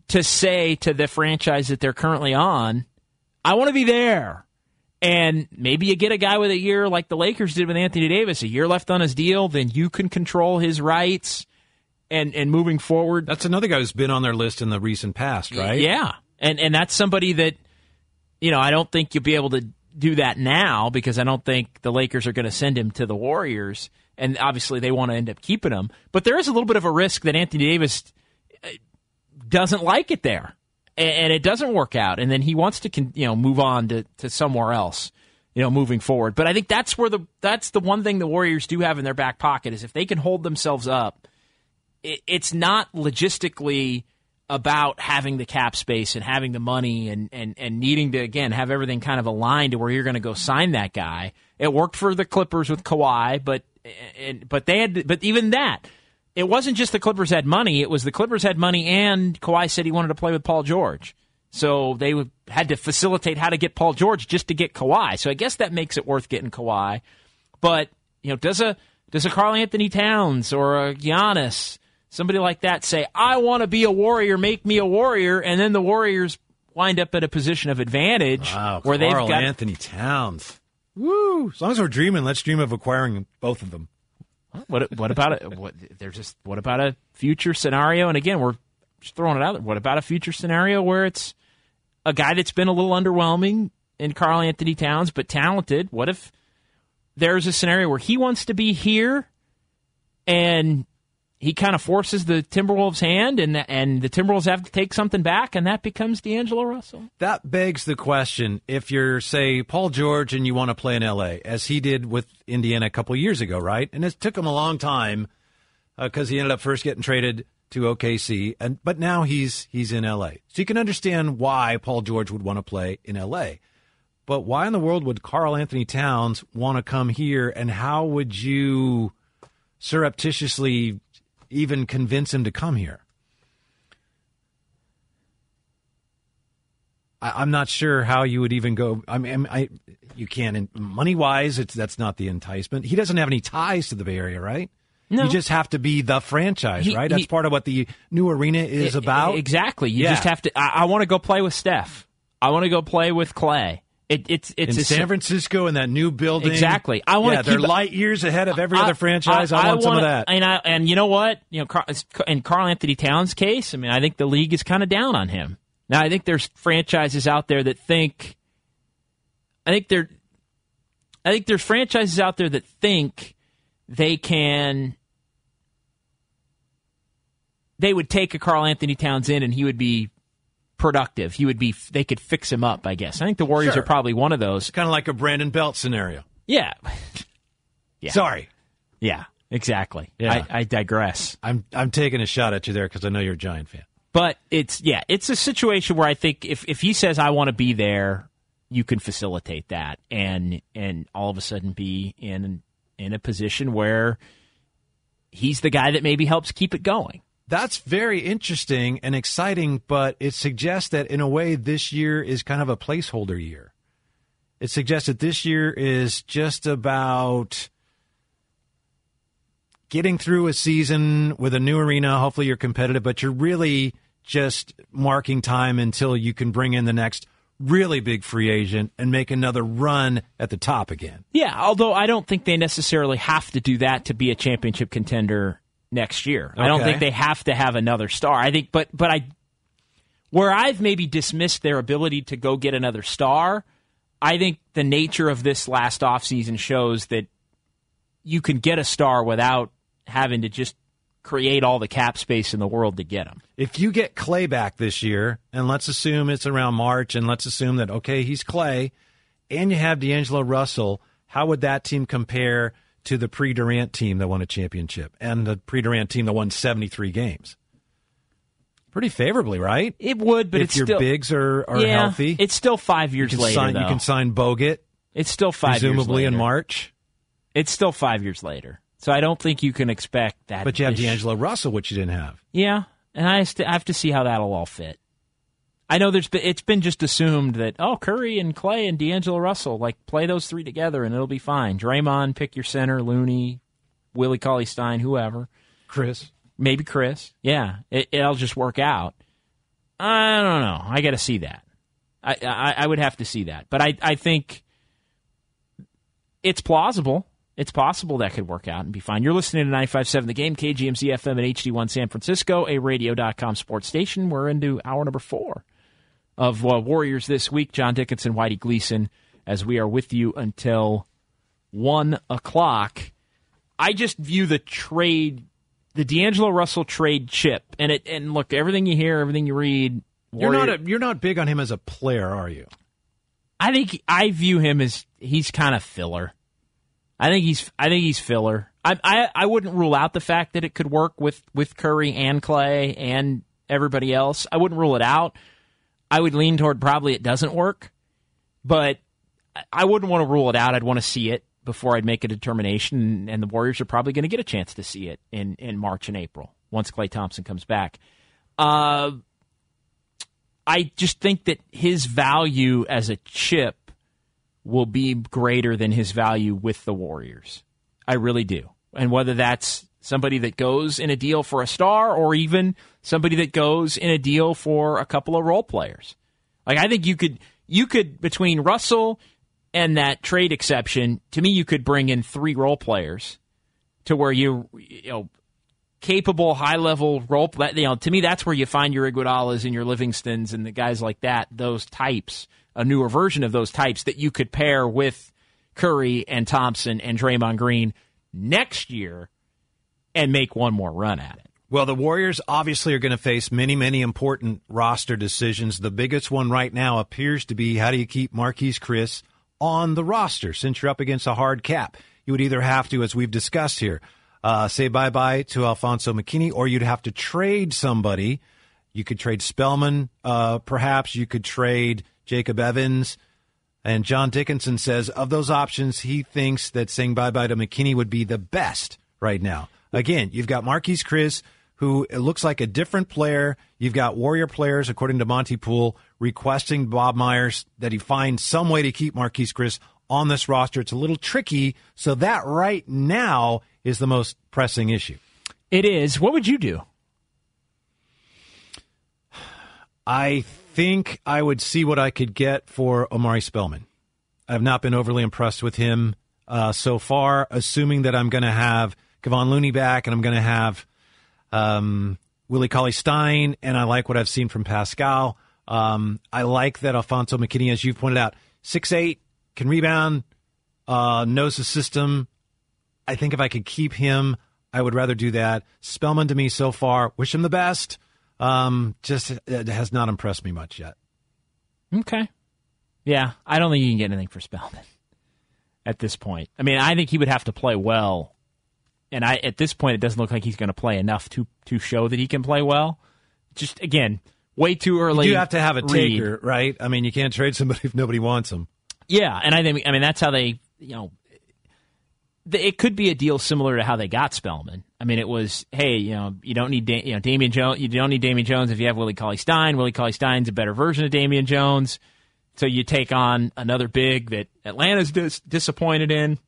to say to the franchise that they're currently on, I want to be there. And maybe you get a guy with a year like the Lakers did with Anthony Davis, a year left on his deal, then you can control his rights and and moving forward. That's another guy who's been on their list in the recent past, right? Yeah. And and that's somebody that you know, I don't think you'll be able to do that now because I don't think the Lakers are going to send him to the Warriors and obviously they want to end up keeping him. But there is a little bit of a risk that Anthony Davis uh, doesn't like it there and it doesn't work out, and then he wants to you know move on to, to somewhere else, you know, moving forward. But I think that's where the that's the one thing the Warriors do have in their back pocket is if they can hold themselves up it, it's not logistically about having the cap space and having the money and, and, and needing to again have everything kind of aligned to where you're going to go sign that guy. It worked for the Clippers with Kawhi, but and, but they had but even that it wasn't just the Clippers had money. It was the Clippers had money and Kawhi said he wanted to play with Paul George. So they had to facilitate how to get Paul George just to get Kawhi. So I guess that makes it worth getting Kawhi. But you know, does a does a Karl-Anthony Towns or a Giannis, somebody like that, say, "I want to be a Warrior, make me a Warrior," and then the Warriors wind up at a position of advantage Wow, where Karl they've got Anthony Towns. Woo! As long as we're dreaming, let's dream of acquiring both of them. What what about it? What there's just what about a future scenario? And again, we're just throwing it out there. What about a future scenario where it's a guy that's been a little underwhelming in Karl-Anthony Towns, but talented? What if there's a scenario where he wants to be here and he kind of forces the Timberwolves' hand, and and the Timberwolves have to take something back, and that becomes D'Angelo Russell. That begs the question: If you're, say, Paul George, and you want to play in L.A., as he did with Indiana a couple years ago, right? And it took him a long time because uh, he ended up first getting traded to OKC, and but now he's he's in L.A. So you can understand why Paul George would want to play in L.A. But why in the world would Karl-Anthony Towns want to come here, and how would you surreptitiously even convince him to come here? I, am not sure how you would even go. I mean, I you can't money wise, it's that's not the enticement. He doesn't have any ties to the Bay Area, right? No. You just have to be the franchise, He- right? That's he- part of what the new arena is E- about. Exactly. You Yeah. just have to. I, I want to go play with Steph. I want to go play with Klay. It, it's it's in San Francisco in that new building. Exactly. I wanna yeah, they're keep- light years ahead of every I- other franchise. I, want some of that. And I, and you know what? You know, Car- in Karl-Anthony Towns' case, I mean, I think the league is kind of down on him. Now, I think there's franchises out there that think. I think there. I think there's franchises out there that think they can. They would take a Karl-Anthony Towns in, and he would be productive. He would be. They could fix him up. I guess. I think the Warriors Sure. are probably one of those. kind of like a Brandon Belt scenario. Yeah. (laughs) Yeah. Sorry, Yeah. Exactly. Yeah. I, I digress. I'm I'm taking a shot at you there because I know you're a Giant fan. But it's yeah, it's a situation where I think if if he says I want to be there, you can facilitate that and and all of a sudden be in in a position where he's the guy that maybe helps keep it going. That's very interesting and exciting, but it suggests that in a way this year is kind of a placeholder year. It suggests that this year is just about getting through a season with a new arena. Hopefully you're competitive, but you're really just marking time until you can bring in the next really big free agent and make another run at the top again. Yeah, although I don't think they necessarily have to do that to be a championship contender next year. I don't think they have to have another star. I think but but I where I've maybe dismissed their ability to go get another star, I think the nature of this last offseason shows that you can get a star without having to just create all the cap space in the world to get him. If you get Klay back this year, and let's assume it's around March, and let's assume that, okay, he's Klay, and you have D'Angelo Russell, how would that team compare to the pre Durant team that won a championship and the pre Durant team that won 73 games? Pretty favorably, right? It would, but if your still bigs are, are yeah, healthy, It's still five years can, later. sign, you can sign Bogut, it's still five presumably years in. March. It's still five years later. So I don't think you can expect that. But you have D'Angelo Russell, which you didn't have. Yeah, and I have to see how that'll all fit. I know there's been, it's been just assumed that oh Curry and Klay and D'Angelo Russell like play those three together and it'll be fine. Draymond pick your center, Looney, Willie Cauley Stein, whoever, Chriss. maybe Chriss. Yeah, it, it'll just work out. I don't know. I got to see that. I, I I would have to see that, but I I think it's plausible. It's possible that could work out and be fine. You're listening to 95.7 The Game, KGMZ FM and HD1 San Francisco, a radio.com sports station. We're into hour number four of uh, Warriors this week. John Dickinson, Whitey Gleason, as we are with you until 1 o'clock. I just view the trade, the D'Angelo Russell trade chip, and it and look, everything you hear, everything you read, You're not, a, you're not big on him as a player, are you? I think I view him as he's kind of filler. I think he's I think he's filler. I, I I wouldn't rule out the fact that it could work with with Curry and Klay and everybody else. I wouldn't rule it out. I would lean toward probably it doesn't work, but I wouldn't want to rule it out. I'd want to see it before I'd make a determination. And the Warriors are probably going to get a chance to see it in in March and April once Klay Thompson comes back. Uh, I just think that his value as a chip will be greater than his value with the Warriors. I really do. And whether that's somebody that goes in a deal for a star or even somebody that goes in a deal for a couple of role players. Like I think you could you could between Russell and that trade exception, to me you could bring in three role players to where you you know capable high level role you know to me that's where you find your Iguodala's and your Livingstons and the guys like that, those types, a newer version of those types that you could pair with Curry and Thompson and Draymond Green next year and make one more run at it. Well, the Warriors obviously are going to face many, many important roster decisions. The biggest one right now appears to be how do you keep Marquese Chriss on the roster since you're up against a hard cap? You would either have to, as we've discussed here, uh, say bye bye to Alfonso McKinnie, or you'd have to trade somebody. You could trade Spellman, uh, perhaps. You could trade Jacob Evans. And John Dickinson says of those options, he thinks that saying bye bye to McKinnie would be the best right now. Again, you've got Marquese Chriss, who looks like a different player. You've got Warrior players, according to Monte Poole, requesting Bob Myers that he find some way to keep Marquese Chriss on this roster. It's a little tricky. So that right now is the most pressing issue. It is. What would you do? I think I would see what I could get for Omari Spellman. I've not been overly impressed with him uh, so far, assuming that I'm going to have Kevon Looney back, and I'm going to have um, Willie Cauley Stein, and I like what I've seen from Paschall. Um, I like that Alfonso McKinnie, as you've pointed out, six eight can rebound, uh, knows the system. I think if I could keep him, I would rather do that. Spellman to me so far, wish him the best. Um, just has not impressed me much yet. Okay. Yeah, I don't think you can get anything for Spellman at this point. I mean, I think he would have to play well and I at this point it doesn't look like he's going to play enough to to show that he can play well. Just again, way too early. You have to have a taker, right? I mean, you can't trade somebody (laughs) if nobody wants them. Yeah, and I think I mean that's how they you know it could be a deal similar to how they got Spellman. I mean, it was, hey, you know, you don't need, da- you know, Damian Jones. You don't need Damian Jones if you have Willie Cauley Stein. Willie Cauley Stein's a better version of Damian Jones. So you take on another big that Atlanta's dis- disappointed in,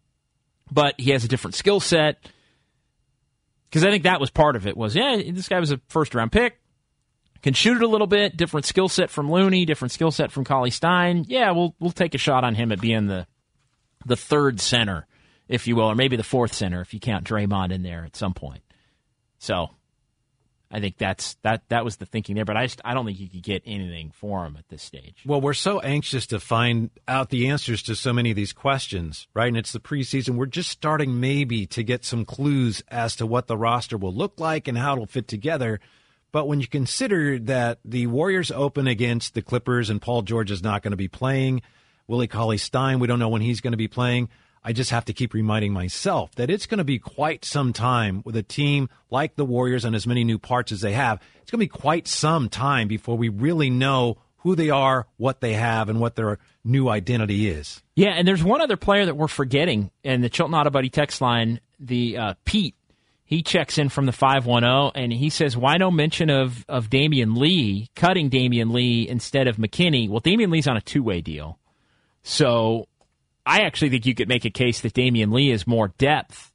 but he has a different skill set because I think that was part of it. Was yeah, this guy was a first round pick, can shoot it a little bit, different skill set from Looney, different skill set from Cauley Stein. Yeah, we'll we'll take a shot on him at being the the third center, if you will, or maybe the fourth center if you count Draymond in there at some point. So I think that's that that was the thinking there, but I just I don't think you could get anything for him at this stage. Well, we're so anxious to find out the answers to so many of these questions, right? And it's the preseason. We're just starting maybe to get some clues as to what the roster will look like and how it'll fit together. But when you consider that the Warriors open against the Clippers and Paul George is not going to be playing, Willie Cauley Stein, we don't know when he's going to be playing. I just have to keep reminding myself that it's going to be quite some time with a team like the Warriors and as many new parts as they have. It's going to be quite some time before we really know who they are, what they have, and what their new identity is. Yeah, and there's one other player that we're forgetting in the Chilton Auto Body text line, the uh, Pete. He checks in from the 510 and he says, Why no mention of, of Damion Lee, cutting Damion Lee instead of McKinnie? Well, Damion Lee's on a two way deal. So I actually think you could make a case that Damion Lee is more depth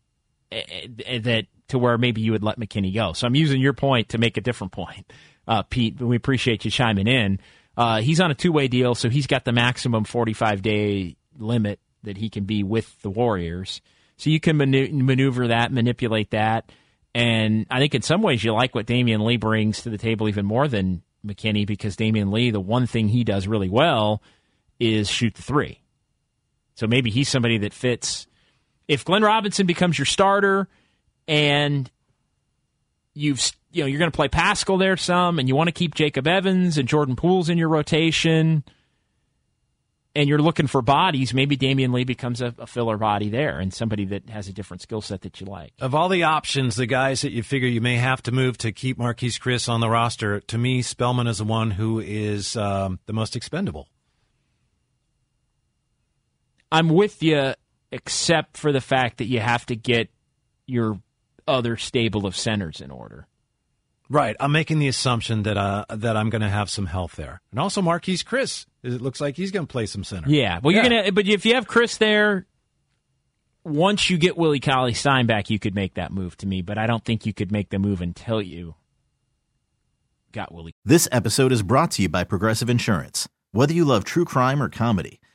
eh, eh, that to where maybe you would let McKinnie go. So I'm using your point to make a different point, uh, Pete. We appreciate you chiming in. Uh, he's on a two way deal, so he's got the maximum 45 day limit that he can be with the Warriors. So you can maneuver that, manipulate that. And I think in some ways you like what Damion Lee brings to the table even more than McKinnie because Damion Lee, the one thing he does really well is shoot the three. So maybe he's somebody that fits. If Glenn Robinson becomes your starter and you've you know you're going to play Paschall there some, and you want to keep Jacob Evans and Jordan Poole's in your rotation. and you're looking for bodies, maybe Damion Lee becomes a, a filler body there and somebody that has a different skill set that you like. Of all the options, the guys that you figure you may have to move to keep Marquese Chriss on the roster, to me, Spellman is the one who is um, the most expendable. I'm with you, except for the fact that you have to get your other stable of centers in order. Right. I'm making the assumption that uh, that I'm going to have some health there, and also Marquese Chriss. It looks like he's going to play some center. Yeah. Well, you're gonna, but if you have Chriss there, once you get Willie Cauley Stein back, you could make that move to me. But I don't think you could make the move until you got Willie. This episode is brought to you by Progressive Insurance. Whether you love true crime or comedy,